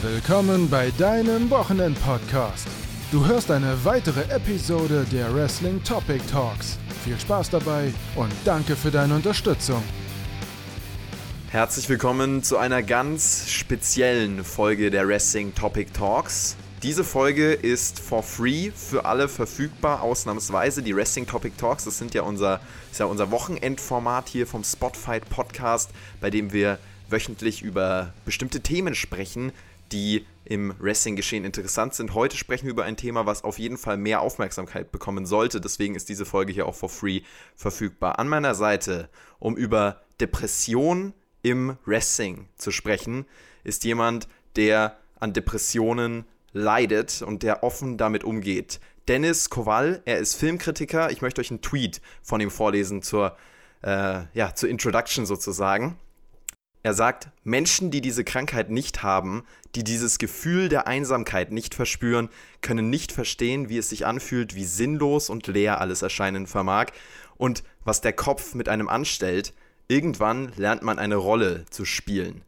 Willkommen bei deinem Wochenend-Podcast. Du hörst eine weitere Episode der Wrestling Topic Talks. Viel Spaß dabei und danke für deine Unterstützung. Herzlich willkommen zu einer ganz speziellen Folge der Wrestling Topic Talks. Diese Folge ist for free für alle verfügbar, ausnahmsweise. Die Wrestling Topic Talks, das sind ja unser, ist ja unser Wochenendformat hier vom Spotfight Podcast, bei dem wir wöchentlich über bestimmte Themen sprechen, die im Wrestling-Geschehen interessant sind. Heute sprechen wir über ein Thema, was auf jeden Fall mehr Aufmerksamkeit bekommen sollte. Deswegen ist diese Folge hier auch for free verfügbar. An meiner Seite, um über Depression im Wrestling zu sprechen, ist jemand, der an Depressionen leidet und der offen damit umgeht. Dennis Kowal, er ist Filmkritiker. Ich möchte euch einen Tweet von ihm vorlesen zur, äh, ja, zur Introduction sozusagen. Er sagt, Menschen, die diese Krankheit nicht haben, die dieses Gefühl der Einsamkeit nicht verspüren, können nicht verstehen, wie es sich anfühlt, wie sinnlos und leer alles erscheinen vermag und was der Kopf mit einem anstellt. Irgendwann lernt man eine Rolle zu spielen.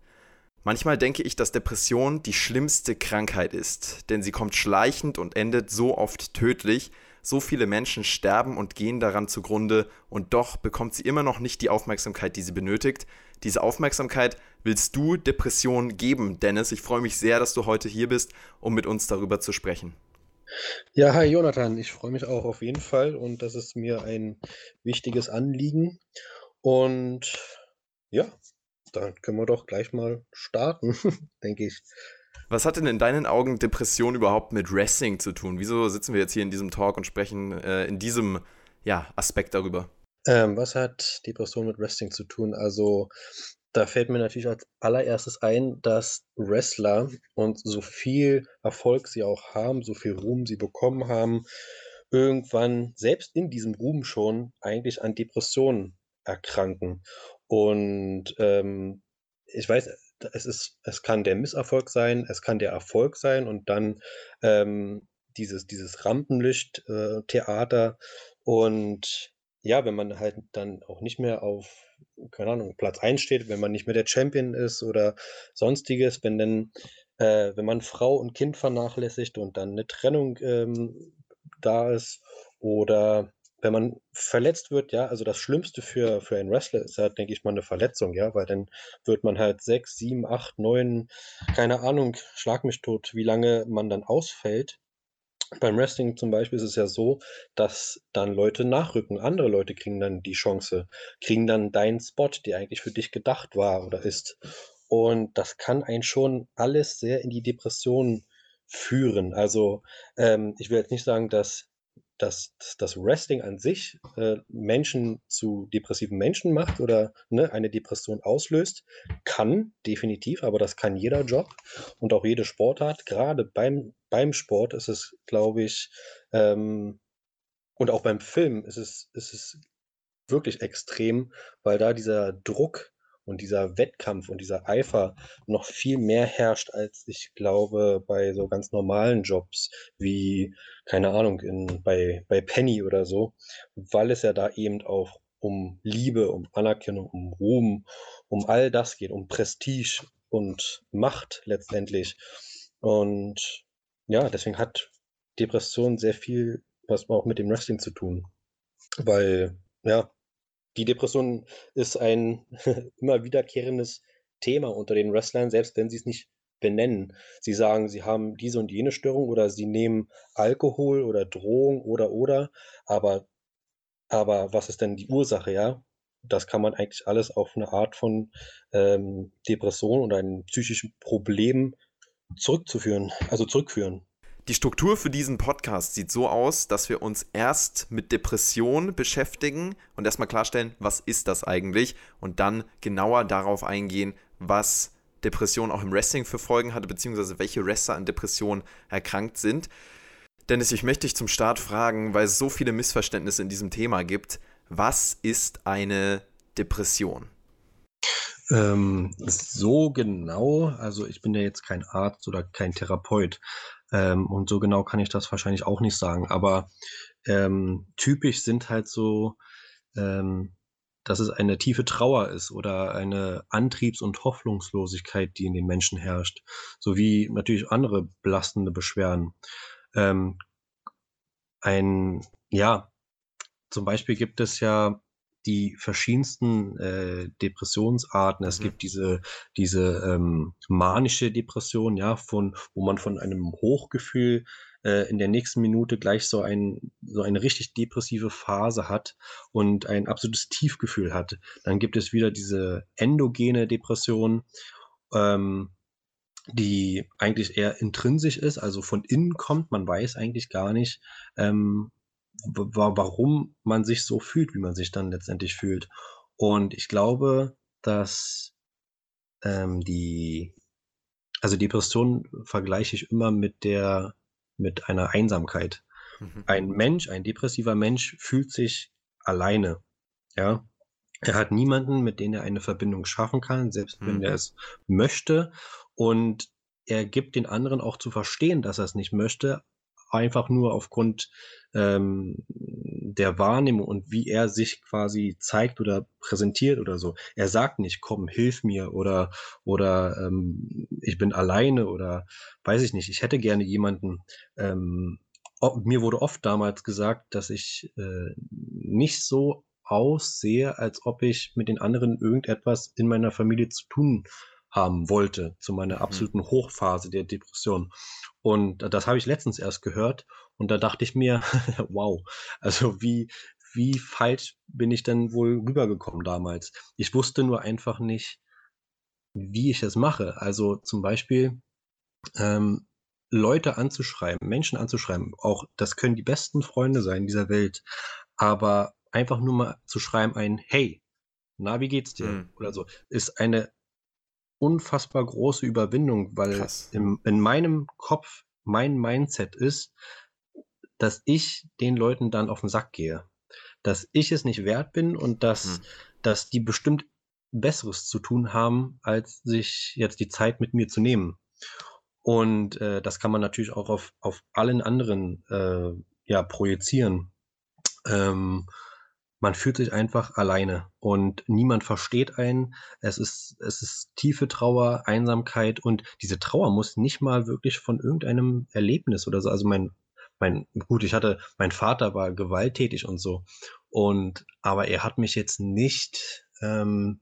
Manchmal denke ich, dass Depression die schlimmste Krankheit ist, denn sie kommt schleichend und endet so oft tödlich. So viele Menschen sterben und gehen daran zugrunde und doch bekommt sie immer noch nicht die Aufmerksamkeit, die sie benötigt. Diese Aufmerksamkeit willst du Depression geben, Dennis. Ich freue mich sehr, dass du heute hier bist, um mit uns darüber zu sprechen. Ja, hi Jonathan, ich freue mich auch auf jeden Fall und das ist mir ein wichtiges Anliegen. Und ja, dann können wir doch gleich mal starten, denke ich. Was hat denn in deinen Augen Depression überhaupt mit Wrestling zu tun? Wieso sitzen wir jetzt hier in diesem Talk und sprechen äh, in diesem ja, Aspekt darüber? Ähm, was hat Depression mit Wrestling zu tun? Also, da fällt mir natürlich als allererstes ein, dass Wrestler und so viel Erfolg sie auch haben, so viel Ruhm sie bekommen haben, irgendwann selbst in diesem Ruhm schon eigentlich an Depressionen erkranken. Und ähm, ich weiß, es ist, es kann der Misserfolg sein, es kann der Erfolg sein und dann ähm, dieses, dieses Rampenlicht-Theater. Äh, und ja, wenn man halt dann auch nicht mehr auf, keine Ahnung, Platz 1 steht, wenn man nicht mehr der Champion ist oder sonstiges, wenn dann, äh, wenn man Frau und Kind vernachlässigt und dann eine Trennung ähm, da ist oder wenn man verletzt wird, ja, also das Schlimmste für, für einen Wrestler ist ja, denke ich mal, eine Verletzung, ja, weil dann wird man halt sechs, sieben, acht, neun, keine Ahnung, schlag mich tot, wie lange man dann ausfällt. Beim Wrestling zum Beispiel ist es ja so, dass dann Leute nachrücken. Andere Leute kriegen dann die Chance, kriegen dann deinen Spot, der eigentlich für dich gedacht war oder ist. Und das kann einen schon alles sehr in die Depression führen. Also ähm, ich will jetzt nicht sagen, dass dass das Wrestling an sich äh, Menschen zu depressiven Menschen macht oder ne, eine Depression auslöst, kann definitiv, aber das kann jeder Job und auch jede Sportart. Gerade beim, beim Sport ist es, glaube ich, ähm, und auch beim Film ist es, ist es wirklich extrem, weil da dieser Druck und dieser Wettkampf und dieser Eifer noch viel mehr herrscht, als ich glaube, bei so ganz normalen Jobs wie, keine Ahnung, in, bei, bei Penny oder so, weil es ja da eben auch um Liebe, um Anerkennung, um Ruhm, um all das geht, um Prestige und Macht letztendlich. Und ja, deswegen hat Depression sehr viel was auch mit dem Wrestling zu tun. Weil, ja, die Depression ist ein immer wiederkehrendes Thema unter den Wrestlern, selbst wenn sie es nicht benennen. Sie sagen, sie haben diese und jene Störung oder sie nehmen Alkohol oder Drohung oder oder, aber, aber was ist denn die Ursache, ja? Das kann man eigentlich alles auf eine Art von ähm, Depression oder einem psychischen Problem zurückzuführen, also zurückführen. Die Struktur für diesen Podcast sieht so aus, dass wir uns erst mit Depression beschäftigen und erstmal klarstellen, was ist das eigentlich und dann genauer darauf eingehen, was Depression auch im Wrestling für Folgen hatte, beziehungsweise welche Wrestler an Depression erkrankt sind. Dennis, ich möchte dich zum Start fragen, weil es so viele Missverständnisse in diesem Thema gibt. Was ist eine Depression? Ähm, so genau, also ich bin ja jetzt kein Arzt oder kein Therapeut, ähm, und so genau kann ich das wahrscheinlich auch nicht sagen. Aber ähm, typisch sind halt so ähm, dass es eine tiefe Trauer ist oder eine Antriebs- und Hoffnungslosigkeit, die in den Menschen herrscht, sowie natürlich andere belastende Beschwerden. Ähm, ein, ja, zum Beispiel gibt es ja die verschiedensten äh, Depressionsarten. Es mhm. gibt diese, diese ähm, manische Depression, ja, von, wo man von einem Hochgefühl äh, in der nächsten Minute gleich so, ein, so eine richtig depressive Phase hat und ein absolutes Tiefgefühl hat. Dann gibt es wieder diese endogene Depression, ähm, die eigentlich eher intrinsisch ist, also von innen kommt. Man weiß eigentlich gar nicht, ähm, warum man sich so fühlt, wie man sich dann letztendlich fühlt. Und ich glaube, dass ähm, die, also Depression vergleiche ich immer mit der mit einer Einsamkeit. Mhm. Ein Mensch, ein depressiver Mensch fühlt sich alleine. Ja. Er hat niemanden, mit dem er eine Verbindung schaffen kann, selbst mhm. wenn er es möchte. Und er gibt den anderen auch zu verstehen, dass er es nicht möchte, einfach nur aufgrund ähm, der Wahrnehmung und wie er sich quasi zeigt oder präsentiert oder so. Er sagt nicht, komm, hilf mir oder, oder ähm, ich bin alleine oder weiß ich nicht, ich hätte gerne jemanden. Ähm, mir wurde oft damals gesagt, dass ich äh, nicht so aussehe, als ob ich mit den anderen irgendetwas in meiner Familie zu tun haben wollte, zu meiner mhm. absoluten Hochphase der Depression. Und das habe ich letztens erst gehört und da dachte ich mir, wow, also wie, wie falsch bin ich denn wohl rübergekommen damals? Ich wusste nur einfach nicht, wie ich es mache. Also zum Beispiel ähm, Leute anzuschreiben, Menschen anzuschreiben, auch das können die besten Freunde sein dieser Welt, aber einfach nur mal zu schreiben ein Hey, na, wie geht's dir? Mhm. Oder so, ist eine unfassbar große Überwindung, weil im, in meinem Kopf mein Mindset ist, dass ich den Leuten dann auf den Sack gehe. Dass ich es nicht wert bin und dass, hm. dass die bestimmt Besseres zu tun haben, als sich jetzt die Zeit mit mir zu nehmen. Und äh, das kann man natürlich auch auf, auf allen anderen äh, ja, projizieren. Ähm, man fühlt sich einfach alleine und niemand versteht einen. Es ist, es ist tiefe Trauer, Einsamkeit und diese Trauer muss nicht mal wirklich von irgendeinem Erlebnis oder so. Also mein, mein, gut, ich hatte, mein Vater war gewalttätig und so. Und, aber er hat mich jetzt nicht, ähm,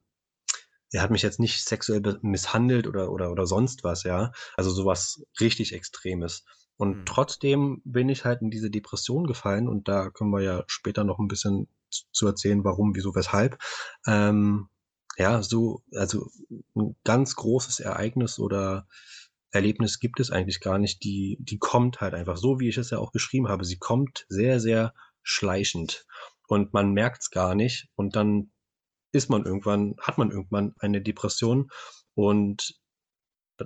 er hat mich jetzt nicht sexuell misshandelt oder, oder, oder sonst was, ja. Also sowas richtig Extremes. Und mhm. trotzdem bin ich halt in diese Depression gefallen und da können wir ja später noch ein bisschen zu erzählen, warum, wieso, weshalb. Ähm, ja, so, also ein ganz großes Ereignis oder Erlebnis gibt es eigentlich gar nicht. Die, die kommt halt einfach so, wie ich es ja auch beschrieben habe. Sie kommt sehr, sehr schleichend und man merkt es gar nicht und dann ist man irgendwann, hat man irgendwann eine Depression und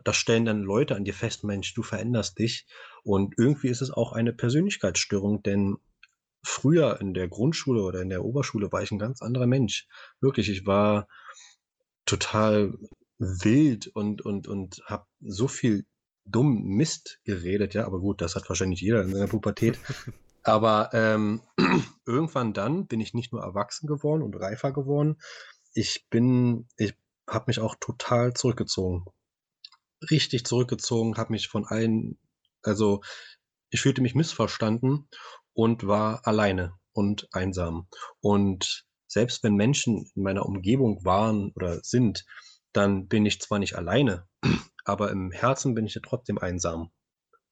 da stellen dann Leute an dir fest, Mensch, du veränderst dich. Und irgendwie ist es auch eine Persönlichkeitsstörung, denn früher in der Grundschule oder in der Oberschule war ich ein ganz anderer Mensch. Wirklich, ich war total wild und, und, und habe so viel dumm Mist geredet, ja, aber gut, das hat wahrscheinlich jeder in seiner Pubertät. Aber ähm, irgendwann dann bin ich nicht nur erwachsen geworden und reifer geworden, ich bin, ich habe mich auch total zurückgezogen. Richtig zurückgezogen, habe mich von allen, also ich fühlte mich missverstanden und war alleine und einsam. Und selbst wenn Menschen in meiner Umgebung waren oder sind, dann bin ich zwar nicht alleine, aber im Herzen bin ich ja trotzdem einsam.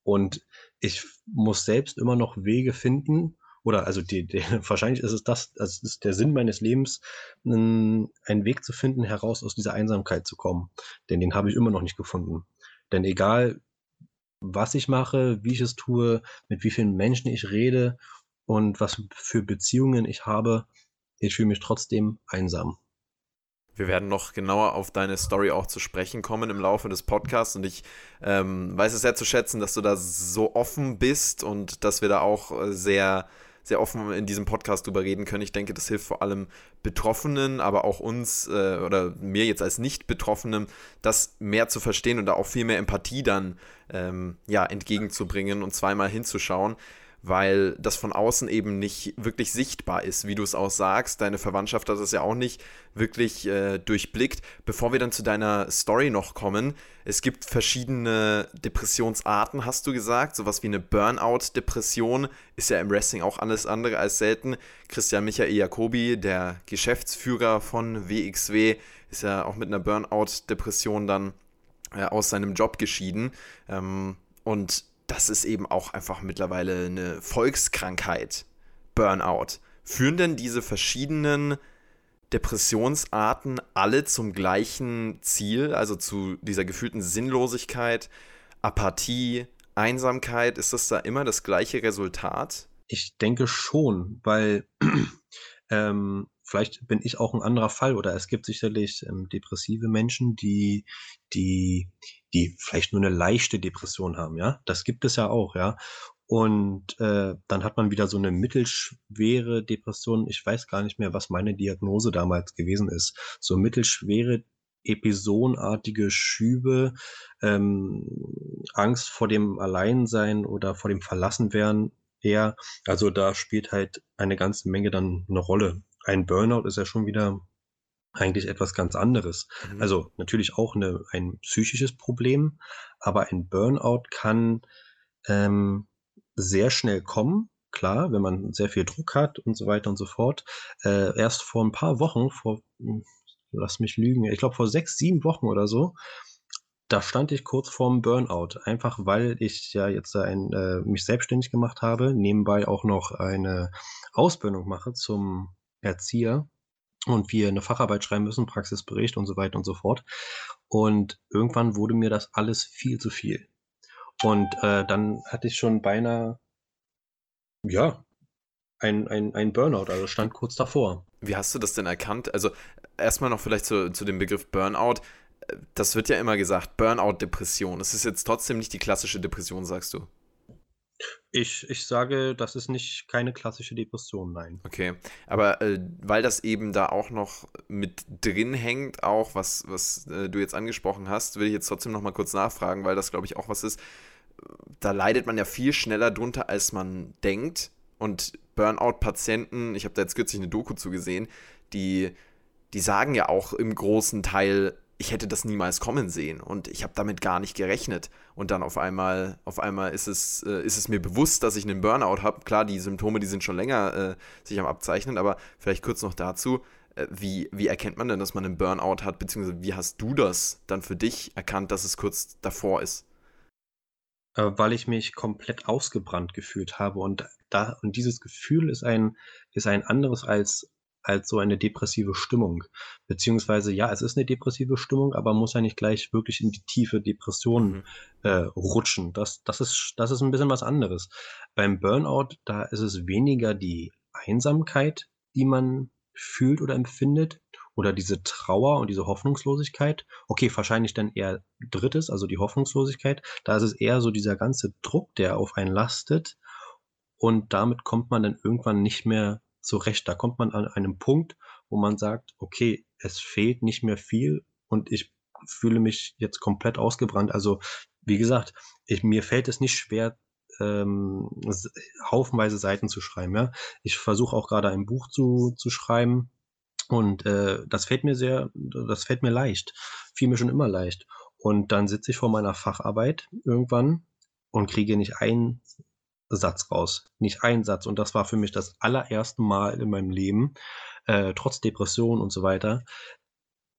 Und ich muss selbst immer noch Wege finden, oder also die, die, wahrscheinlich ist es das, also es ist der Sinn meines Lebens, einen Weg zu finden, heraus aus dieser Einsamkeit zu kommen. Denn den habe ich immer noch nicht gefunden. Denn egal, was ich mache, wie ich es tue, mit wie vielen Menschen ich rede und was für Beziehungen ich habe, ich fühle mich trotzdem einsam. Wir werden noch genauer auf deine Story auch zu sprechen kommen im Laufe des Podcasts und ich ähm, weiß es sehr zu schätzen, dass du da so offen bist und dass wir da auch äh, sehr sehr offen in diesem Podcast drüber reden können. Ich denke, das hilft vor allem Betroffenen, aber auch uns äh, oder mir jetzt als Nicht-Betroffenem, das mehr zu verstehen und da auch viel mehr Empathie dann ähm, ja, entgegenzubringen und zweimal hinzuschauen. Weil das von außen eben nicht wirklich sichtbar ist, wie du es auch sagst. Deine Verwandtschaft hat es ja auch nicht wirklich äh, durchblickt. Bevor wir dann zu deiner Story noch kommen, es gibt verschiedene Depressionsarten, hast du gesagt. Sowas wie eine Burnout-Depression ist ja im Wrestling auch alles andere als selten. Christian Michael Jacobi, der Geschäftsführer von WXW, ist ja auch mit einer Burnout-Depression dann äh, aus seinem Job geschieden. Ähm, und das ist eben auch einfach mittlerweile eine Volkskrankheit. Burnout. Führen denn diese verschiedenen Depressionsarten alle zum gleichen Ziel, also zu dieser gefühlten Sinnlosigkeit, Apathie, Einsamkeit? Ist das da immer das gleiche Resultat? Ich denke schon, weil ähm, vielleicht bin ich auch ein anderer Fall oder es gibt sicherlich ähm, depressive Menschen, die, die, die vielleicht nur eine leichte Depression haben, ja. Das gibt es ja auch, ja. Und äh, dann hat man wieder so eine mittelschwere Depression. Ich weiß gar nicht mehr, was meine Diagnose damals gewesen ist. So mittelschwere episodenartige Schübe, ähm, Angst vor dem Alleinsein oder vor dem Verlassenwerden eher. Also da spielt halt eine ganze Menge dann eine Rolle ein Burnout ist ja schon wieder eigentlich etwas ganz anderes. Mhm. Also natürlich auch eine, ein psychisches Problem, aber ein Burnout kann ähm, sehr schnell kommen. Klar, wenn man sehr viel Druck hat und so weiter und so fort. Äh, erst vor ein paar Wochen, vor, hm, lass mich lügen, ich glaube vor sechs, sieben Wochen oder so, da stand ich kurz vorm Burnout, einfach weil ich ja jetzt ein, äh, mich selbstständig gemacht habe, nebenbei auch noch eine Ausbildung mache zum Erzieher und wir eine Facharbeit schreiben müssen, Praxisbericht und so weiter und so fort. Und irgendwann wurde mir das alles viel zu viel. Und äh, dann hatte ich schon beinahe, ja, ein, ein, ein Burnout, also stand kurz davor. Wie hast du das denn erkannt? Also erstmal noch vielleicht zu, zu dem Begriff Burnout. Das wird ja immer gesagt, Burnout-Depression. Es ist jetzt trotzdem nicht die klassische Depression, sagst du. Ich ich sage, das ist nicht keine klassische Depression, nein. Okay, aber, äh, weil das eben da auch noch mit drin hängt, auch was was, äh, du jetzt angesprochen hast, will ich jetzt trotzdem noch mal kurz nachfragen, weil das, glaube ich, auch was ist da leidet man ja viel schneller drunter, als man denkt und Burnout-Patienten, ich habe da jetzt kürzlich eine Doku zu gesehen, die die sagen ja auch im großen Teil ich hätte das niemals kommen sehen und ich habe damit gar nicht gerechnet. Und dann auf einmal, auf einmal ist es, äh, ist es mir bewusst, dass ich einen Burnout habe. Klar, die Symptome, die sind schon länger äh, sich am Abzeichnen, aber vielleicht kurz noch dazu. Äh, wie, wie erkennt man denn, dass man einen Burnout hat, beziehungsweise wie hast du das dann für dich erkannt, dass es kurz davor ist? Äh, weil ich mich komplett ausgebrannt gefühlt habe und da und dieses Gefühl ist ein ist ein anderes als als so eine depressive Stimmung. Beziehungsweise, ja, es ist eine depressive Stimmung, aber muss ja nicht gleich wirklich in die tiefe Depression mhm. äh, rutschen. Das, das, ist, das ist ein bisschen was anderes. Beim Burnout, da ist es weniger die Einsamkeit, die man fühlt oder empfindet, oder diese Trauer und diese Hoffnungslosigkeit. Okay, wahrscheinlich dann eher drittes, also die Hoffnungslosigkeit. Da ist es eher so dieser ganze Druck, der auf einen lastet. Und damit kommt man dann irgendwann nicht mehr zurecht. Da kommt man an einem Punkt, wo man sagt, okay, es fehlt nicht mehr viel und ich fühle mich jetzt komplett ausgebrannt. Also, wie gesagt, ich, mir fällt es nicht schwer, ähm, haufenweise Seiten zu schreiben. Ja? Ich versuche auch gerade ein Buch zu, zu schreiben und äh, das fällt mir sehr, das fällt mir leicht, fiel mir schon immer leicht. Und dann sitze ich vor meiner Facharbeit irgendwann und kriege nicht ein Satz raus. Nicht ein Satz. Und das war für mich das allererste Mal in meinem Leben, äh, trotz Depression und so weiter,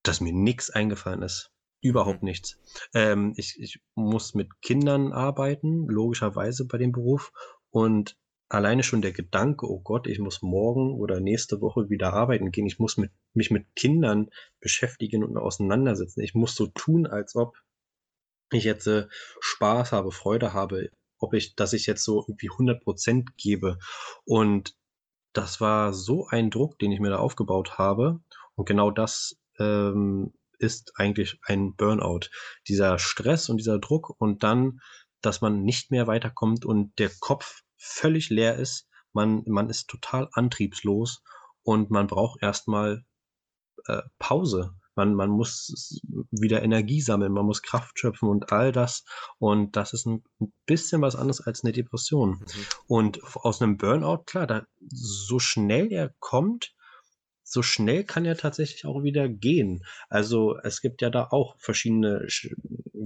dass mir nichts eingefallen ist. Überhaupt mhm. nichts. Ähm, ich, ich muss mit Kindern arbeiten, logischerweise bei dem Beruf. Und alleine schon der Gedanke, oh Gott, ich muss morgen oder nächste Woche wieder arbeiten gehen, ich muss mit, mich mit Kindern beschäftigen und auseinandersetzen. Ich muss so tun, als ob ich jetzt äh, Spaß habe, Freude habe ob ich, dass ich jetzt so irgendwie 100 Prozent gebe. Und das war so ein Druck, den ich mir da aufgebaut habe. Und genau das ähm, ist eigentlich ein Burnout. Dieser Stress und dieser Druck und dann, dass man nicht mehr weiterkommt und der Kopf völlig leer ist. Man, man ist total antriebslos und man braucht erstmal äh, Pause. Man, man muss wieder Energie sammeln, man muss Kraft schöpfen und all das. Und das ist ein bisschen was anderes als eine Depression. Mhm. Und aus einem Burnout, klar, da, so schnell er kommt, so schnell kann er tatsächlich auch wieder gehen. Also es gibt ja da auch verschiedene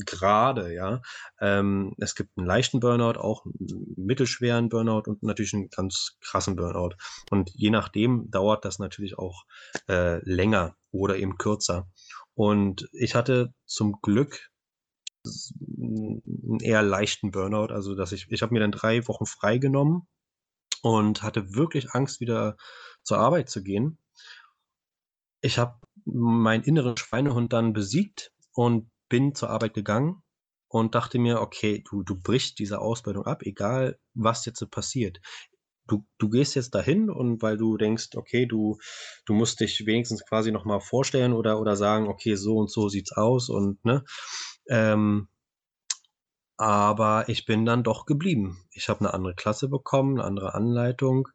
Grade, ja. Ähm, es gibt einen leichten Burnout, auch einen mittelschweren Burnout und natürlich einen ganz krassen Burnout. Und je nachdem dauert das natürlich auch äh, länger oder eben kürzer. Und ich hatte zum Glück einen eher leichten Burnout, also dass ich, ich habe mir dann drei Wochen freigenommen und hatte wirklich Angst, wieder zur Arbeit zu gehen ich habe meinen inneren Schweinehund dann besiegt und bin zur Arbeit gegangen und dachte mir, okay, du, du brichst diese Ausbildung ab, egal was jetzt so passiert. Du, du gehst jetzt dahin und weil du denkst, okay, du, du musst dich wenigstens quasi nochmal vorstellen oder, oder sagen, okay, so und so sieht's aus und ne, ähm, aber ich bin dann doch geblieben. Ich habe eine andere Klasse bekommen, eine andere Anleitung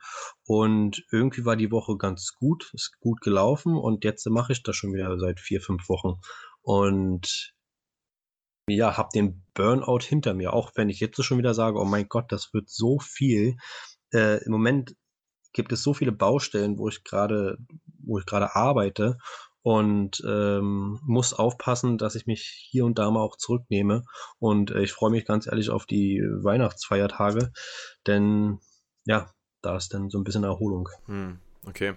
und irgendwie war die Woche ganz gut, ist gut gelaufen und jetzt mache ich das schon wieder seit vier, fünf Wochen und ja, habe den Burnout hinter mir, auch wenn ich jetzt schon wieder sage: „Oh mein Gott, das wird so viel.“ Äh, im Moment gibt es so viele Baustellen, wo ich gerade, wo ich gerade arbeite und ähm, muss aufpassen, dass ich mich hier und da mal auch zurücknehme. Und äh, ich freue mich ganz ehrlich auf die Weihnachtsfeiertage, denn ja, da ist dann so ein bisschen Erholung. Hm, okay.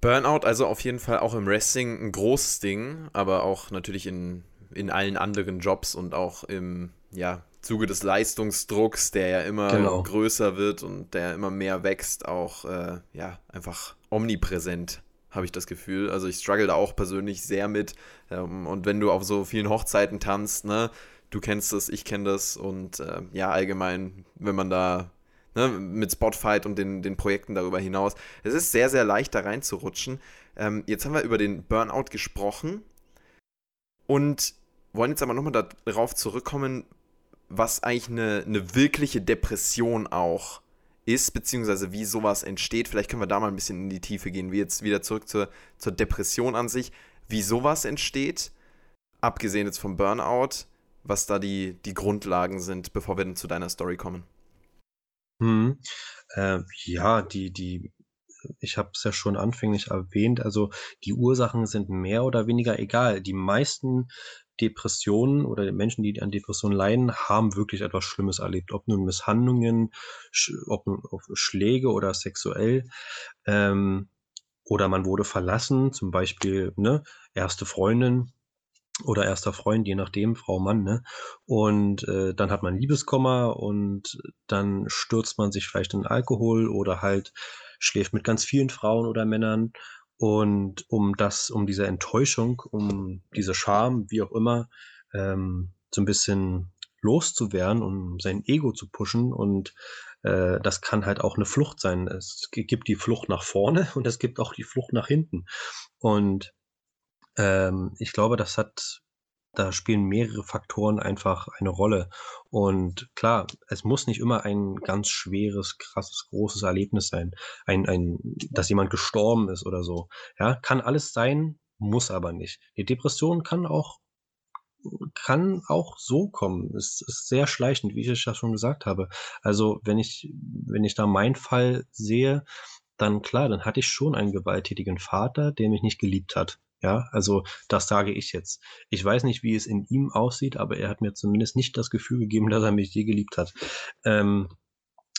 Burnout also auf jeden Fall auch im Wrestling ein großes Ding, aber auch natürlich in, in allen anderen Jobs und auch im ja, Zuge des Leistungsdrucks, der ja immer genau. größer wird und der immer mehr wächst, auch äh, ja, einfach omnipräsent habe ich das Gefühl. Also ich struggle da auch persönlich sehr mit. Ähm, und wenn du auf so vielen Hochzeiten tanzt, ne, du kennst das, ich kenne das und äh, ja, allgemein, wenn man da ne, mit Spotfight und den, den Projekten darüber hinaus, es ist sehr, sehr leicht da reinzurutschen. Ähm, jetzt haben wir über den Burnout gesprochen und wollen jetzt aber nochmal darauf zurückkommen, was eigentlich eine, eine wirkliche Depression auch ist, beziehungsweise wie sowas entsteht. Vielleicht können wir da mal ein bisschen in die Tiefe gehen, wie jetzt wieder zurück zur, zur Depression an sich, wie sowas entsteht, abgesehen jetzt vom Burnout, was da die, die Grundlagen sind, bevor wir dann zu deiner Story kommen. Hm. Äh, ja, die, die, ich habe es ja schon anfänglich erwähnt, also die Ursachen sind mehr oder weniger egal. Die meisten Depressionen oder Menschen, die an Depressionen leiden, haben wirklich etwas Schlimmes erlebt. Ob nun Misshandlungen, ob nun ob Schläge oder sexuell. Ähm, oder man wurde verlassen, zum Beispiel ne, erste Freundin oder erster Freund, je nachdem, Frau, Mann, ne? Und äh, dann hat man Liebeskummer und dann stürzt man sich vielleicht in Alkohol oder halt schläft mit ganz vielen Frauen oder Männern und um das, um diese Enttäuschung, um diese Scham, wie auch immer, ähm, so ein bisschen loszuwerden, um sein Ego zu pushen. Und äh, das kann halt auch eine Flucht sein. Es gibt die Flucht nach vorne und es gibt auch die Flucht nach hinten. Und ähm, ich glaube, das hat da spielen mehrere Faktoren einfach eine Rolle. Und klar, es muss nicht immer ein ganz schweres, krasses, großes Erlebnis sein. Ein, ein, dass jemand gestorben ist oder so. Ja, kann alles sein, muss aber nicht. Die Depression kann auch kann auch so kommen. Es ist sehr schleichend, wie ich ja schon gesagt habe. Also, wenn ich, wenn ich da meinen Fall sehe, dann klar, dann hatte ich schon einen gewalttätigen Vater, der mich nicht geliebt hat. Ja, also das sage ich jetzt. Ich weiß nicht, wie es in ihm aussieht, aber er hat mir zumindest nicht das Gefühl gegeben, dass er mich je geliebt hat. Ähm,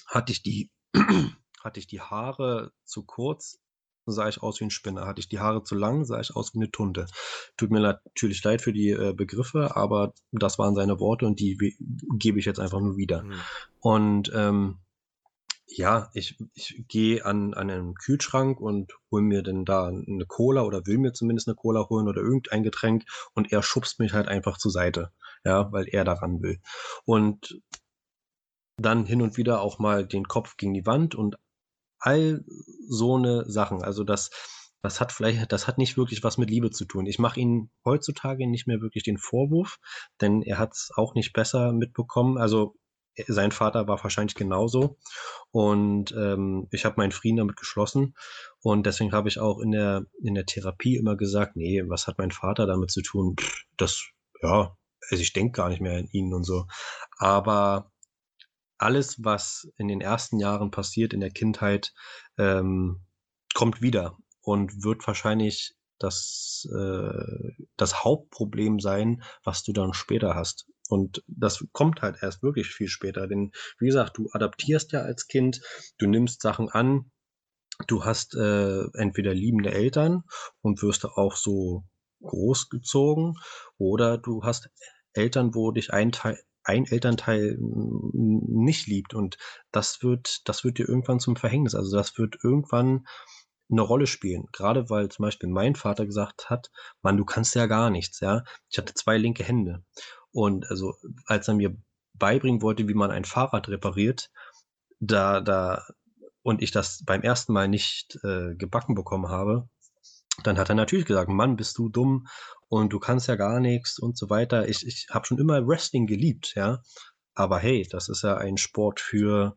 hatte ich die, hatte ich die Haare zu kurz, sah ich aus wie ein Spinner. Hatte ich die Haare zu lang, sah ich aus wie eine Tunte. Tut mir natürlich leid für die äh, Begriffe, aber das waren seine Worte und die gebe ich jetzt einfach nur wieder. Mhm. Und ähm, ja, ich ich gehe an an einen Kühlschrank und hole mir dann da eine Cola oder will mir zumindest eine Cola holen oder irgendein Getränk und er schubst mich halt einfach zur Seite, ja, weil er daran will. Und dann hin und wieder auch mal den Kopf gegen die Wand und all so eine Sachen. Also, das das hat vielleicht das hat nicht wirklich was mit Liebe zu tun. Ich mache ihm heutzutage nicht mehr wirklich den Vorwurf, denn er hat es auch nicht besser mitbekommen. Also sein Vater war wahrscheinlich genauso. Und ähm, ich habe meinen Frieden damit geschlossen. Und deswegen habe ich auch in der, in der Therapie immer gesagt, nee, was hat mein Vater damit zu tun? Pff, das, ja, also ich denke gar nicht mehr an ihn und so. Aber alles, was in den ersten Jahren passiert in der Kindheit, ähm, kommt wieder und wird wahrscheinlich das, äh, das Hauptproblem sein, was du dann später hast. Und das kommt halt erst wirklich viel später. Denn wie gesagt, du adaptierst ja als Kind, du nimmst Sachen an, du hast äh, entweder liebende Eltern und wirst auch so großgezogen, oder du hast Eltern, wo dich ein Teil, ein Elternteil nicht liebt und das wird, das wird dir irgendwann zum Verhängnis. Also das wird irgendwann eine Rolle spielen. Gerade weil zum Beispiel mein Vater gesagt hat, Mann, du kannst ja gar nichts, ja. Ich hatte zwei linke Hände. Und also, als er mir beibringen wollte, wie man ein Fahrrad repariert, da, da, und ich das beim ersten Mal nicht äh, gebacken bekommen habe, dann hat er natürlich gesagt, Mann, bist du dumm und du kannst ja gar nichts und so weiter. Ich, ich habe schon immer Wrestling geliebt, ja. Aber hey, das ist ja ein Sport für,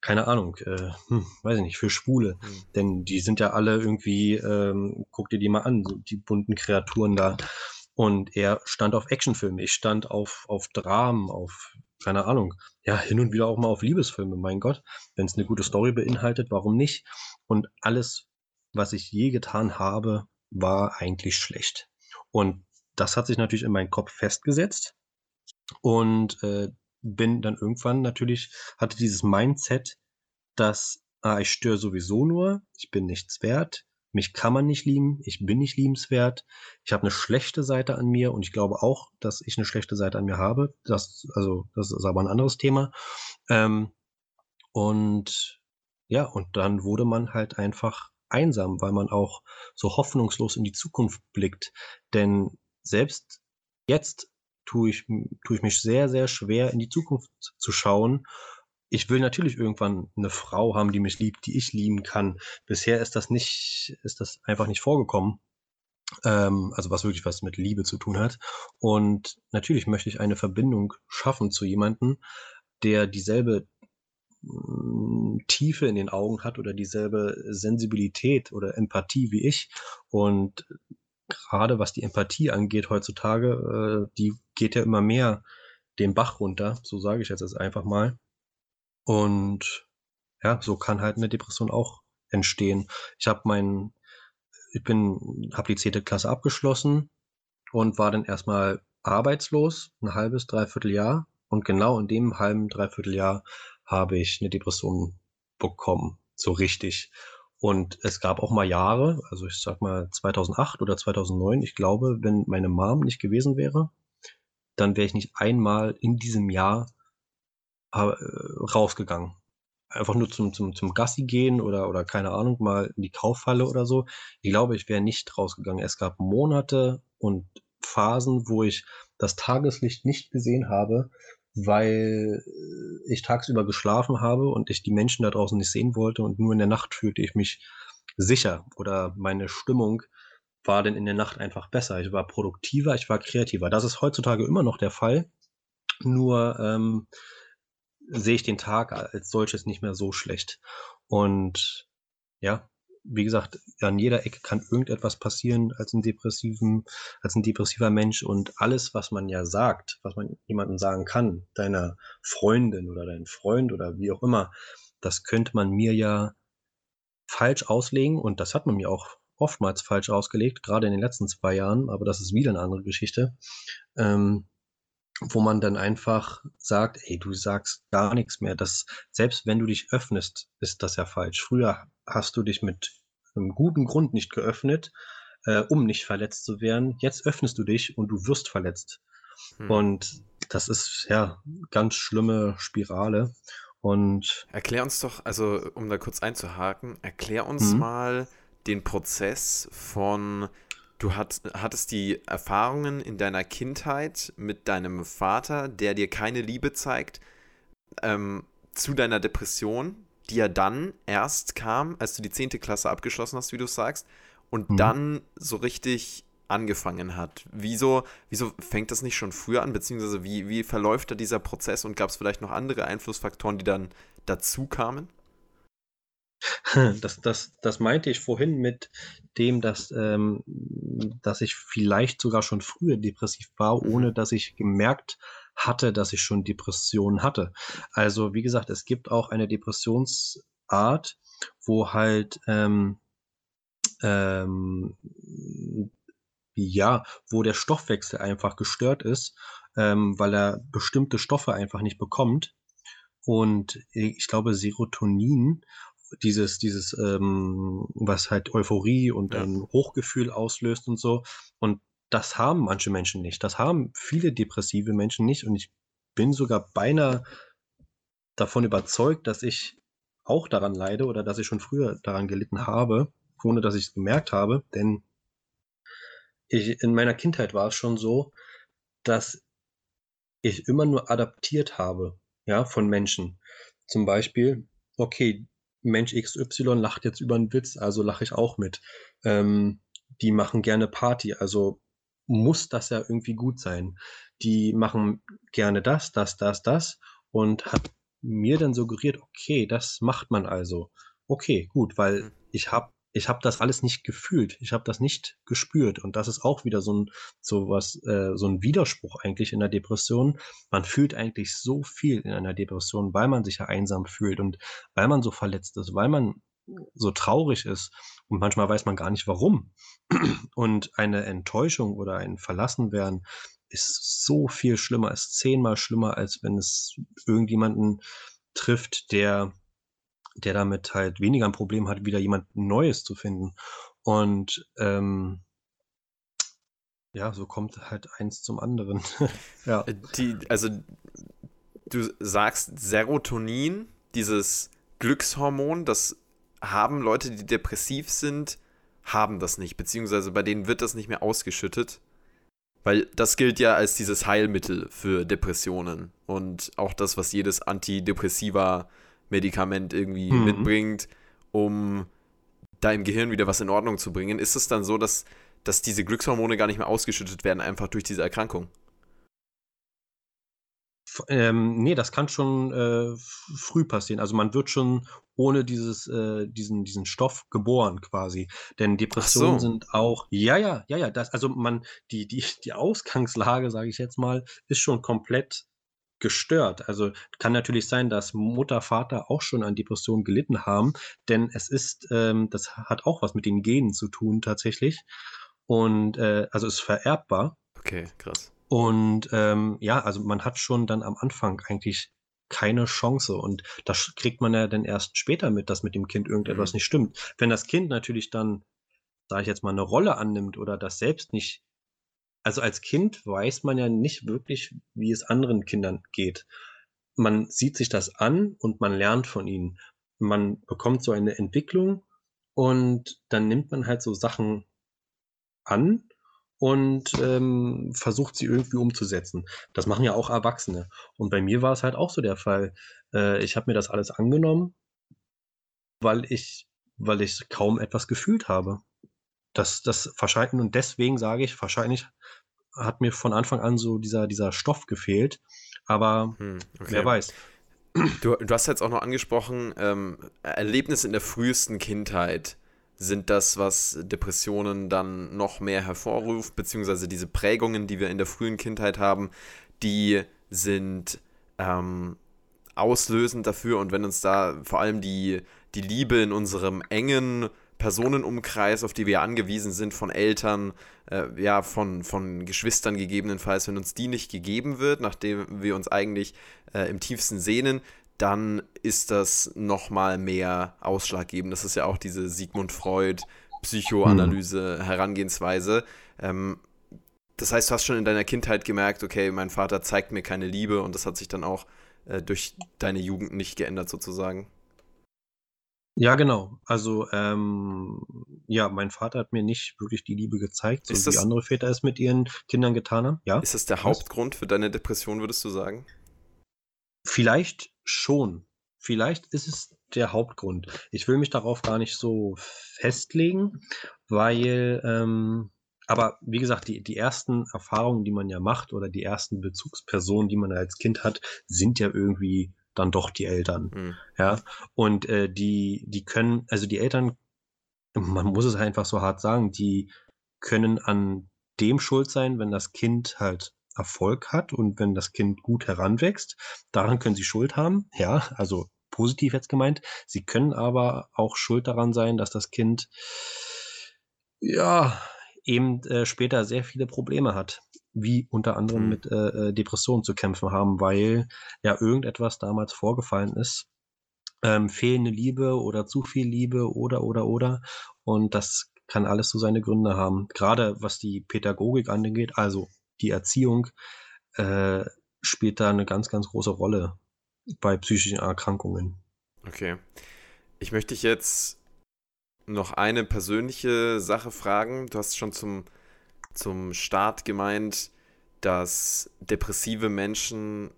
keine Ahnung, äh, hm, weiß ich nicht, für Schwule. Mhm. Denn die sind ja alle irgendwie, ähm, guck dir die mal an, die bunten Kreaturen da. Und er stand auf Actionfilme, ich stand auf, auf Dramen, auf, keine Ahnung, ja, hin und wieder auch mal auf Liebesfilme, mein Gott. Wenn es eine gute Story beinhaltet, warum nicht? Und alles, was ich je getan habe, war eigentlich schlecht. Und das hat sich natürlich in meinen Kopf festgesetzt. Und äh, bin dann irgendwann natürlich, hatte dieses Mindset, dass ah, ich störe sowieso nur, ich bin nichts wert, mich kann man nicht lieben, ich bin nicht liebenswert, ich habe eine schlechte Seite an mir und ich glaube auch, dass ich eine schlechte Seite an mir habe. Das, also, das ist aber ein anderes Thema. Ähm, und ja, und dann wurde man halt einfach einsam, weil man auch so hoffnungslos in die Zukunft blickt. Denn selbst jetzt tue ich, tue ich mich sehr, sehr schwer, in die Zukunft zu schauen ich will natürlich irgendwann eine Frau haben, die mich liebt, die ich lieben kann. Bisher ist das nicht, ist das einfach nicht vorgekommen. Ähm, also was wirklich was mit Liebe zu tun hat. Und natürlich möchte ich eine Verbindung schaffen zu jemandem, der dieselbe mm, Tiefe in den Augen hat oder dieselbe Sensibilität oder Empathie wie ich. Und gerade was die Empathie angeht heutzutage, äh, die geht ja immer mehr den Bach runter, so sage ich jetzt einfach mal. Und ja, so kann halt eine Depression auch entstehen. Ich habe meinen ich bin habe die zehnte Klasse abgeschlossen und war dann erstmal arbeitslos, ein halbes, dreiviertel Jahr. Und genau in dem halben, dreiviertel Jahr habe ich eine Depression bekommen, so richtig. Und es gab auch mal Jahre, also ich sag mal 2008 oder 2009, ich glaube, wenn meine Mom nicht gewesen wäre, dann wäre ich nicht einmal in diesem Jahr rausgegangen. Einfach nur zum, zum, zum Gassi gehen oder, oder keine Ahnung, mal in die Kaufhalle oder so. Ich glaube, ich wäre nicht rausgegangen. Es gab Monate und Phasen, wo ich das Tageslicht nicht gesehen habe, weil ich tagsüber geschlafen habe und ich die Menschen da draußen nicht sehen wollte und nur in der Nacht fühlte ich mich sicher oder meine Stimmung war denn in der Nacht einfach besser. Ich war produktiver, ich war kreativer. Das ist heutzutage immer noch der Fall. Nur ähm, sehe ich den Tag als solches nicht mehr so schlecht. Und ja, wie gesagt, an jeder Ecke kann irgendetwas passieren als ein depressiven, als ein depressiver Mensch und alles, was man ja sagt, was man jemandem sagen kann, deiner Freundin oder dein Freund oder wie auch immer, das könnte man mir ja falsch auslegen und das hat man mir auch oftmals falsch ausgelegt, gerade in den letzten zwei Jahren, aber das ist wieder eine andere Geschichte. Ähm, wo man dann einfach sagt, ey, du sagst gar nichts mehr. Das, selbst wenn du dich öffnest, ist das ja falsch. Früher hast du dich mit einem guten Grund nicht geöffnet, äh, um nicht verletzt zu werden. Jetzt öffnest du dich und du wirst verletzt. Hm. Und das ist ja ganz schlimme Spirale. Und erklär uns doch, also um da kurz einzuhaken, erklär uns hm. mal den Prozess von Du hat, hattest die Erfahrungen in deiner Kindheit mit deinem Vater, der dir keine Liebe zeigt, ähm, zu deiner Depression, die ja dann erst kam, als du die 10. Klasse abgeschlossen hast, wie du sagst, und mhm. dann so richtig angefangen hat. Wieso, wieso fängt das nicht schon früher an, beziehungsweise wie, wie verläuft da dieser Prozess und gab es vielleicht noch andere Einflussfaktoren, die dann dazu kamen? Das, das, das meinte ich vorhin mit dem, dass, ähm, dass ich vielleicht sogar schon früher depressiv war, mhm. ohne dass ich gemerkt hatte, dass ich schon Depressionen hatte. Also wie gesagt, es gibt auch eine Depressionsart, wo halt ähm, ähm, ja, wo der Stoffwechsel einfach gestört ist, ähm, weil er bestimmte Stoffe einfach nicht bekommt. Und ich glaube, Serotonin, dieses, dieses, ähm, was halt Euphorie und ja. ein Hochgefühl auslöst und so. Und das haben manche Menschen nicht. Das haben viele depressive Menschen nicht. Und ich bin sogar beinahe davon überzeugt, dass ich auch daran leide oder dass ich schon früher daran gelitten habe, ohne dass ich es gemerkt habe. Denn ich, in meiner Kindheit war es schon so, dass ich immer nur adaptiert habe, ja, von Menschen. Zum Beispiel, okay, Mensch XY lacht jetzt über einen Witz, also lache ich auch mit. Ähm, die machen gerne Party, also muss das ja irgendwie gut sein. Die machen gerne das, das, das, das und hat mir dann suggeriert, okay, das macht man also. Okay, gut, weil mhm. ich habe ich habe das alles nicht gefühlt, ich habe das nicht gespürt und das ist auch wieder so ein so was äh, so ein Widerspruch eigentlich in der Depression. Man fühlt eigentlich so viel in einer Depression, weil man sich ja einsam fühlt und weil man so verletzt ist, weil man so traurig ist und manchmal weiß man gar nicht warum. Und eine Enttäuschung oder ein Verlassenwerden ist so viel schlimmer, ist zehnmal schlimmer, als wenn es irgendjemanden trifft, der der damit halt weniger ein Problem hat, wieder jemand Neues zu finden. Und ähm, ja, so kommt halt eins zum anderen. ja. Äh, die, also du sagst Serotonin, dieses Glückshormon, das haben Leute, die depressiv sind, haben das nicht, beziehungsweise bei denen wird das nicht mehr ausgeschüttet. Weil das gilt ja als dieses Heilmittel für Depressionen und auch das, was jedes Antidepressiva Medikament irgendwie mhm. mitbringt, um da im Gehirn wieder was in Ordnung zu bringen, ist es dann so, dass, dass diese Glückshormone gar nicht mehr ausgeschüttet werden, einfach durch diese Erkrankung? Ähm, nee, das kann schon äh, früh passieren. Also man wird schon ohne dieses, äh, diesen, diesen Stoff geboren quasi. Denn Depressionen so. sind auch, ja, ja, ja, ja, das, also man, die, die, die Ausgangslage, sage ich jetzt mal, ist schon komplett gestört. Also kann natürlich sein, dass Mutter, Vater auch schon an Depressionen gelitten haben, denn es ist, ähm, das hat auch was mit den Genen zu tun tatsächlich. Und äh, also ist vererbbar. Okay, krass. Und ähm, ja, also man hat schon dann am Anfang eigentlich keine Chance. Und das kriegt man ja dann erst später mit, dass mit dem Kind irgendetwas mhm. nicht stimmt. Wenn das Kind natürlich dann, sage ich jetzt mal, eine Rolle annimmt oder das selbst nicht also als Kind weiß man ja nicht wirklich, wie es anderen Kindern geht. Man sieht sich das an und man lernt von ihnen. Man bekommt so eine Entwicklung und dann nimmt man halt so Sachen an und ähm, versucht sie irgendwie umzusetzen. Das machen ja auch Erwachsene. Und bei mir war es halt auch so der Fall. Äh, ich habe mir das alles angenommen, weil ich, weil ich kaum etwas gefühlt habe das, das wahrscheinlich, und deswegen sage ich, wahrscheinlich hat mir von Anfang an so dieser, dieser Stoff gefehlt. Aber hm, okay. wer weiß. Du, du hast jetzt auch noch angesprochen, ähm, Erlebnisse in der frühesten Kindheit sind das, was Depressionen dann noch mehr hervorruft, beziehungsweise diese Prägungen, die wir in der frühen Kindheit haben, die sind ähm, auslösend dafür. Und wenn uns da vor allem die, die Liebe in unserem engen Personenumkreis, auf die wir angewiesen sind, von Eltern, äh, ja, von, von Geschwistern gegebenenfalls, wenn uns die nicht gegeben wird, nachdem wir uns eigentlich äh, im tiefsten sehnen, dann ist das nochmal mehr ausschlaggebend. Das ist ja auch diese Sigmund Freud Psychoanalyse, mhm. Herangehensweise. Ähm, das heißt, du hast schon in deiner Kindheit gemerkt, okay, mein Vater zeigt mir keine Liebe und das hat sich dann auch äh, durch deine Jugend nicht geändert sozusagen. Ja, genau. Also, ähm, ja, mein Vater hat mir nicht wirklich die Liebe gezeigt, so wie andere Väter es mit ihren Kindern getan haben. Ja? ist das der? Hauptgrund für deine Depression, würdest du sagen? Vielleicht schon. Vielleicht ist es der Hauptgrund. Ich will mich darauf gar nicht so festlegen, weil, ähm, aber wie gesagt, die, die ersten Erfahrungen, die man ja macht oder die ersten Bezugspersonen, die man als Kind hat, sind ja irgendwie dann doch die Eltern. Mhm. Ja. Und äh, die, die können, also die Eltern, man muss es einfach so hart sagen, die können an dem schuld sein, wenn das Kind halt Erfolg hat und wenn das Kind gut heranwächst. Daran können sie Schuld haben. Ja, also positiv jetzt gemeint. Sie können aber auch schuld daran sein, dass das Kind ja eben äh, später sehr viele Probleme hat, wie unter anderem mhm. mit äh, äh, Depressionen zu kämpfen haben, weil ja irgendetwas damals vorgefallen ist. Ähm, fehlende Liebe oder zu viel Liebe oder oder oder. Und das kann alles so seine Gründe haben. Gerade was die Pädagogik angeht, also die Erziehung, äh, spielt da eine ganz, ganz große Rolle bei psychischen Erkrankungen. Okay. Ich möchte dich jetzt noch eine persönliche Sache fragen. Du hast schon zum, zum Start gemeint, dass depressive Menschen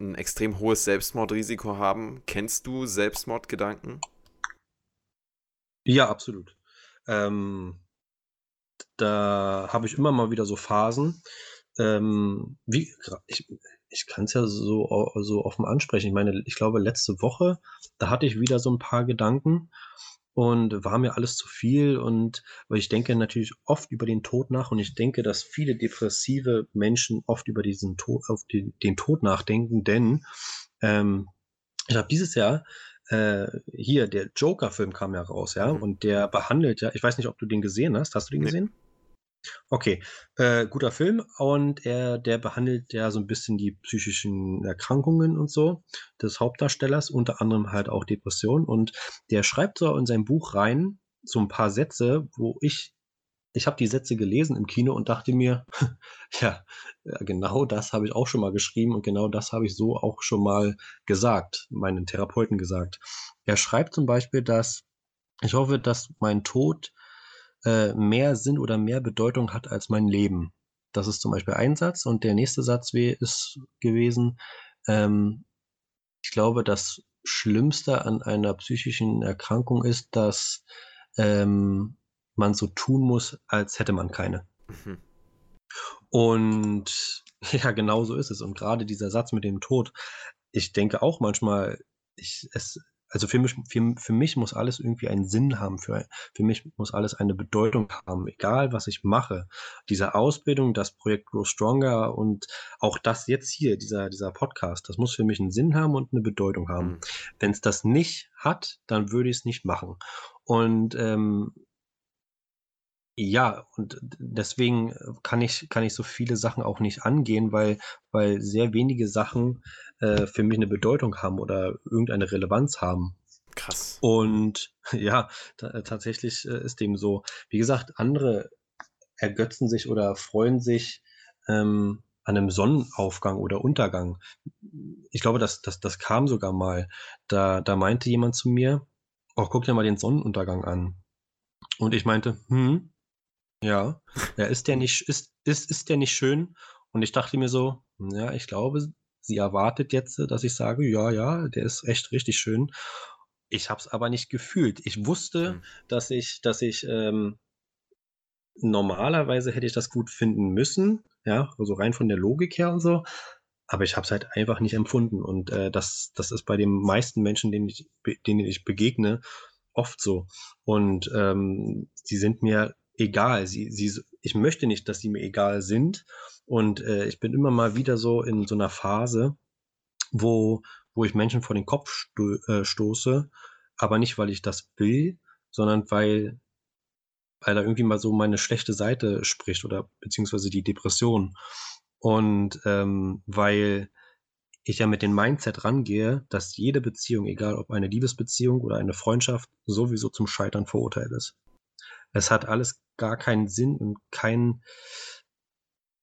ein extrem hohes Selbstmordrisiko haben. Kennst du Selbstmordgedanken? Ja, absolut. Ähm, da habe ich immer mal wieder so Phasen. Ähm, wie, ich, ich kann es ja so, so offen ansprechen. Ich meine, ich glaube, letzte Woche, da hatte ich wieder so ein paar Gedanken und war mir alles zu viel und weil ich denke natürlich oft über den Tod nach und ich denke, dass viele depressive Menschen oft über diesen Tod, auf den, den Tod nachdenken, denn ähm, ich habe dieses Jahr äh, hier, der Joker-Film kam ja raus, ja, mhm. und der behandelt ja, ich weiß nicht, ob du den gesehen hast. Hast du den nee. gesehen? Okay, äh, guter Film und er, der behandelt ja so ein bisschen die psychischen Erkrankungen und so des Hauptdarstellers, unter anderem halt auch Depression und der schreibt so in sein Buch rein so ein paar Sätze, wo ich ich habe die Sätze gelesen im Kino und dachte mir, ja, genau das habe ich auch schon mal geschrieben und genau das habe ich so auch schon mal gesagt, meinen Therapeuten gesagt. Er schreibt zum Beispiel, dass ich hoffe, dass mein Tod äh, mehr Sinn oder mehr Bedeutung hat als mein Leben. Das ist zum Beispiel ein Satz und der nächste Satz ist gewesen, ähm, ich glaube, das Schlimmste an einer psychischen Erkrankung ist, dass ähm, man so tun muss, als hätte man keine. Mhm. Und ja, genau so ist es. Und gerade dieser Satz mit dem Tod, ich denke auch manchmal, ich, es, also für mich, für, für mich muss alles irgendwie einen Sinn haben, für, für mich muss alles eine Bedeutung haben, egal was ich mache. Diese Ausbildung, das Projekt Grow Stronger und auch das jetzt hier, dieser, dieser Podcast, das muss für mich einen Sinn haben und eine Bedeutung haben. Mhm. Wenn es das nicht hat, dann würde ich es nicht machen. Und ähm, ja, und deswegen kann ich kann ich so viele Sachen auch nicht angehen, weil weil sehr wenige Sachen, äh, für mich eine Bedeutung haben oder irgendeine Relevanz haben. Krass. Und ja, ta tatsächlich, äh, ist dem so. Wie gesagt, andere ergötzen sich oder freuen sich, ähm, an einem Sonnenaufgang oder Untergang. Ich glaube, das das das kam sogar mal. Da da meinte jemand zu mir: „Oh, guck dir mal den Sonnenuntergang an.“ Und ich meinte: „Hm, ja, ja, ist der nicht ist ist ist der nicht schön? Und ich dachte mir so: „Ja, ich glaube, sie erwartet jetzt, dass ich sage: „Ja, ja, der ist echt richtig schön.“ Ich habe es aber nicht gefühlt. Ich wusste, Mhm. dass ich dass ich, ähm normalerweise hätte ich das gut finden müssen, ja, also rein von der Logik her und so, aber ich habe es halt einfach nicht empfunden und, äh, das das ist bei den meisten Menschen, denen ich denen ich begegne, oft so. Und, ähm, sie sind mir egal. Sie, sie, ich möchte nicht, dass sie mir egal sind. Und äh, ich bin immer mal wieder so in so einer Phase, wo, wo ich Menschen vor den Kopf sto äh, stoße, aber nicht, weil ich das will, sondern weil, weil da irgendwie mal so meine schlechte Seite spricht oder beziehungsweise die Depression. Und ähm, weil ich ja mit dem Mindset rangehe, dass jede Beziehung, egal ob eine Liebesbeziehung oder eine Freundschaft, sowieso zum Scheitern verurteilt ist. Es hat alles gar keinen Sinn und kein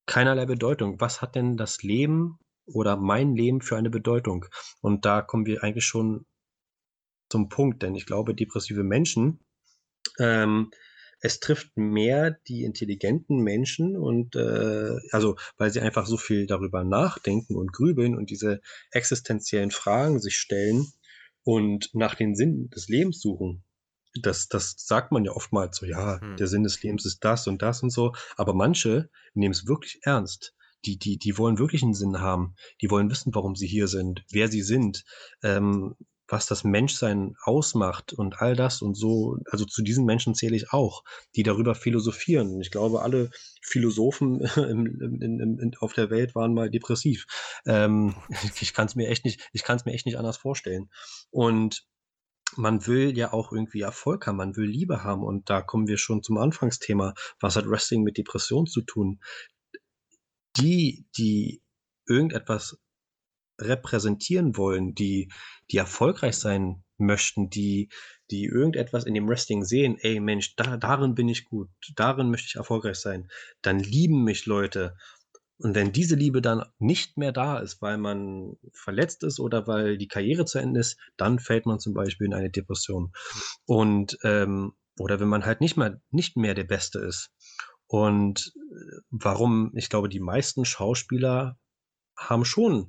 keinerlei Bedeutung. Was hat denn das Leben oder mein Leben für eine Bedeutung? Und da kommen wir eigentlich schon zum Punkt, denn ich glaube, depressive Menschen, ähm, es trifft mehr die intelligenten Menschen und äh, also weil sie einfach so viel darüber nachdenken und grübeln und diese existenziellen Fragen sich stellen und nach den Sinn des Lebens suchen das, das sagt man ja oftmals so, ja, hm. der Sinn des Lebens ist das und das und so. Aber manche nehmen es wirklich ernst. Die, die, die wollen wirklich einen Sinn haben. Die wollen wissen, warum sie hier sind, wer sie sind, ähm, was das Menschsein ausmacht und all das und so. Also zu diesen Menschen zähle ich auch, die darüber philosophieren. Und ich glaube, alle Philosophen im, im, im, auf der Welt waren mal depressiv. Ähm, ich kann es mir echt nicht, ich kann es mir echt nicht anders vorstellen. Und man will ja auch irgendwie Erfolg haben, man will Liebe haben und da kommen wir schon zum Anfangsthema. Was hat Wrestling mit Depression zu tun? Die, die irgendetwas repräsentieren wollen, die, die erfolgreich sein möchten, die, die irgendetwas in dem Wrestling sehen, ey Mensch, da, darin bin ich gut, darin möchte ich erfolgreich sein, dann lieben mich Leute und wenn diese Liebe dann nicht mehr da ist, weil man verletzt ist oder weil die Karriere zu Ende ist, dann fällt man zum Beispiel in eine Depression. Und ähm, oder wenn man halt nicht mehr, nicht mehr der Beste ist. Und äh, warum, ich glaube, die meisten Schauspieler haben schon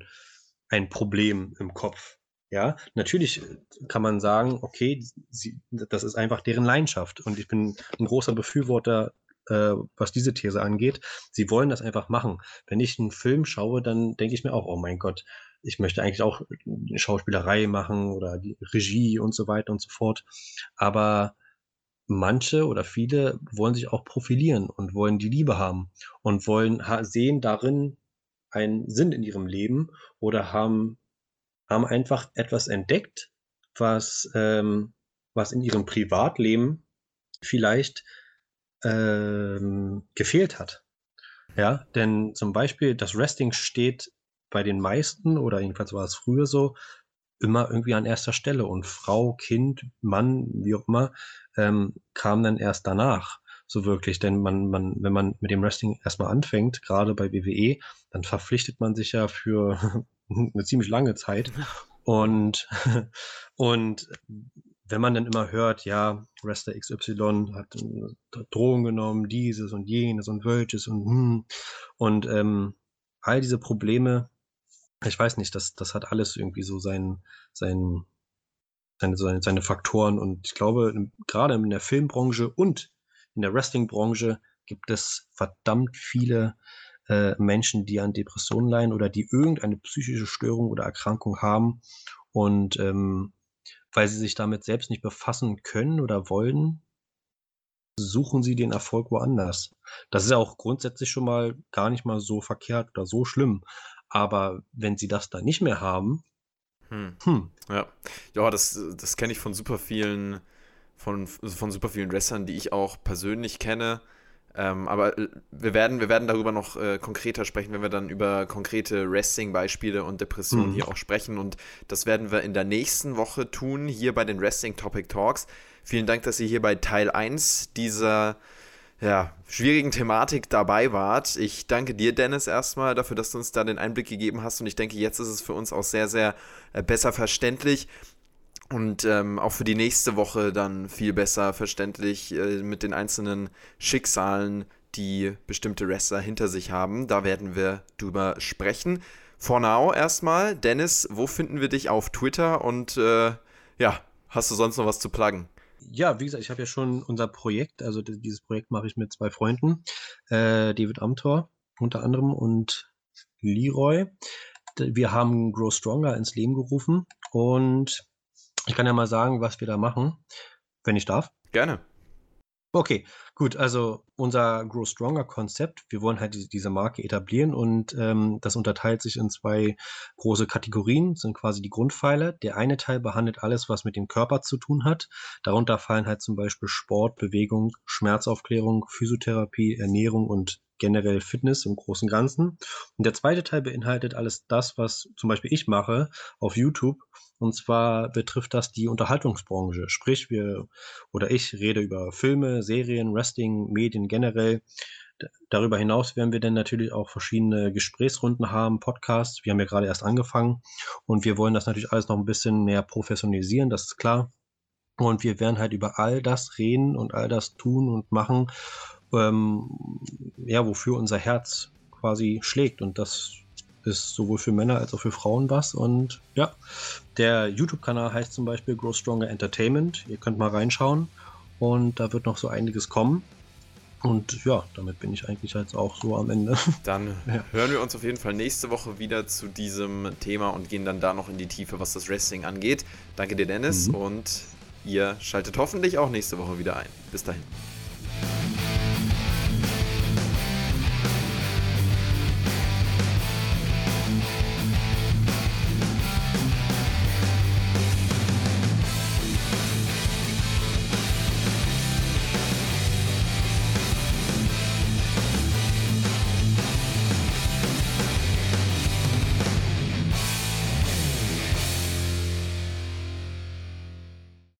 ein Problem im Kopf. Ja, natürlich kann man sagen, okay, sie, das ist einfach deren Leidenschaft. Und ich bin ein großer Befürworter äh, was diese These angeht. Sie wollen das einfach machen. Wenn ich einen Film schaue, dann denke ich mir auch, oh mein Gott, ich möchte eigentlich auch Schauspielerei machen oder die Regie und so weiter und so fort. Aber manche oder viele wollen sich auch profilieren und wollen die Liebe haben und wollen sehen darin einen Sinn in ihrem Leben oder haben, haben einfach etwas entdeckt, was, ähm, was in ihrem Privatleben vielleicht ähm, gefehlt hat. Ja, denn zum Beispiel das Resting steht bei den meisten, oder jedenfalls war es früher so, immer irgendwie an erster Stelle und Frau, Kind, Mann, wie auch immer, ähm, kam dann erst danach so wirklich. Denn man, man, wenn man mit dem Wrestling erstmal anfängt, gerade bei WWE, dann verpflichtet man sich ja für eine ziemlich lange Zeit. Und, und wenn man dann immer hört, ja, Wrestler XY hat äh, Drohungen genommen, dieses und jenes und welches und hm, und ähm, all diese Probleme, ich weiß nicht, das, das hat alles irgendwie so sein, sein, seine, seine, seine Faktoren. Und ich glaube, gerade in der Filmbranche und in der Wrestlingbranche gibt es verdammt viele äh, Menschen, die an Depressionen leiden oder die irgendeine psychische Störung oder Erkrankung haben. Und ähm, weil sie sich damit selbst nicht befassen können oder wollen, suchen sie den Erfolg woanders. Das ist ja auch grundsätzlich schon mal gar nicht mal so verkehrt oder so schlimm. Aber wenn sie das dann nicht mehr haben, hm. Hm. Ja, ja, das, das kenne ich von super vielen, von, von super vielen Wrestlern, die ich auch persönlich kenne. Ähm, aber äh, wir werden, wir werden darüber noch äh, konkreter sprechen, wenn wir dann über konkrete Wrestling-Beispiele und Depressionen mhm. hier auch sprechen. Und das werden wir in der nächsten Woche tun, hier bei den Wrestling Topic Talks. Vielen Dank, dass ihr hier bei Teil 1 dieser ja, schwierigen Thematik dabei wart. Ich danke dir, Dennis, erstmal dafür, dass du uns da den Einblick gegeben hast. Und ich denke, jetzt ist es für uns auch sehr, sehr äh, besser verständlich. Und ähm, auch für die nächste Woche dann viel besser verständlich äh, mit den einzelnen Schicksalen, die bestimmte Wrestler hinter sich haben. Da werden wir drüber sprechen. For now erstmal, Dennis, wo finden wir dich auf Twitter und äh, ja, hast du sonst noch was zu pluggen? Ja, wie gesagt, ich habe ja schon unser Projekt, also dieses Projekt mache ich mit zwei Freunden, äh, David Amthor unter anderem und Leroy. Wir haben Grow Stronger ins Leben gerufen und ich kann ja mal sagen, was wir da machen, wenn ich darf. Gerne. Okay, gut. Also unser Grow Stronger Konzept, wir wollen halt die, diese Marke etablieren und ähm, das unterteilt sich in zwei große Kategorien, sind quasi die Grundpfeiler. Der eine Teil behandelt alles, was mit dem Körper zu tun hat. Darunter fallen halt zum Beispiel Sport, Bewegung, Schmerzaufklärung, Physiotherapie, Ernährung und generell Fitness im Großen und Ganzen. Und der zweite Teil beinhaltet alles das, was zum Beispiel ich mache auf YouTube und zwar betrifft das die Unterhaltungsbranche. Sprich, wir oder ich rede über Filme, Serien, Wrestling, Medien generell. Darüber hinaus werden wir dann natürlich auch verschiedene Gesprächsrunden haben, Podcasts. Wir haben ja gerade erst angefangen und wir wollen das natürlich alles noch ein bisschen mehr professionalisieren, das ist klar. Und wir werden halt über all das reden und all das tun und machen, ähm, ja, wofür unser Herz quasi schlägt. Und das ist sowohl für Männer als auch für Frauen was. Und ja, der YouTube-Kanal heißt zum Beispiel Grow Stronger Entertainment. Ihr könnt mal reinschauen und da wird noch so einiges kommen. Und ja, damit bin ich eigentlich jetzt auch so am Ende. Dann ja. hören wir uns auf jeden Fall nächste Woche wieder zu diesem Thema und gehen dann da noch in die Tiefe, was das Wrestling angeht. Danke dir, Dennis, mhm. und ihr schaltet hoffentlich auch nächste Woche wieder ein. Bis dahin.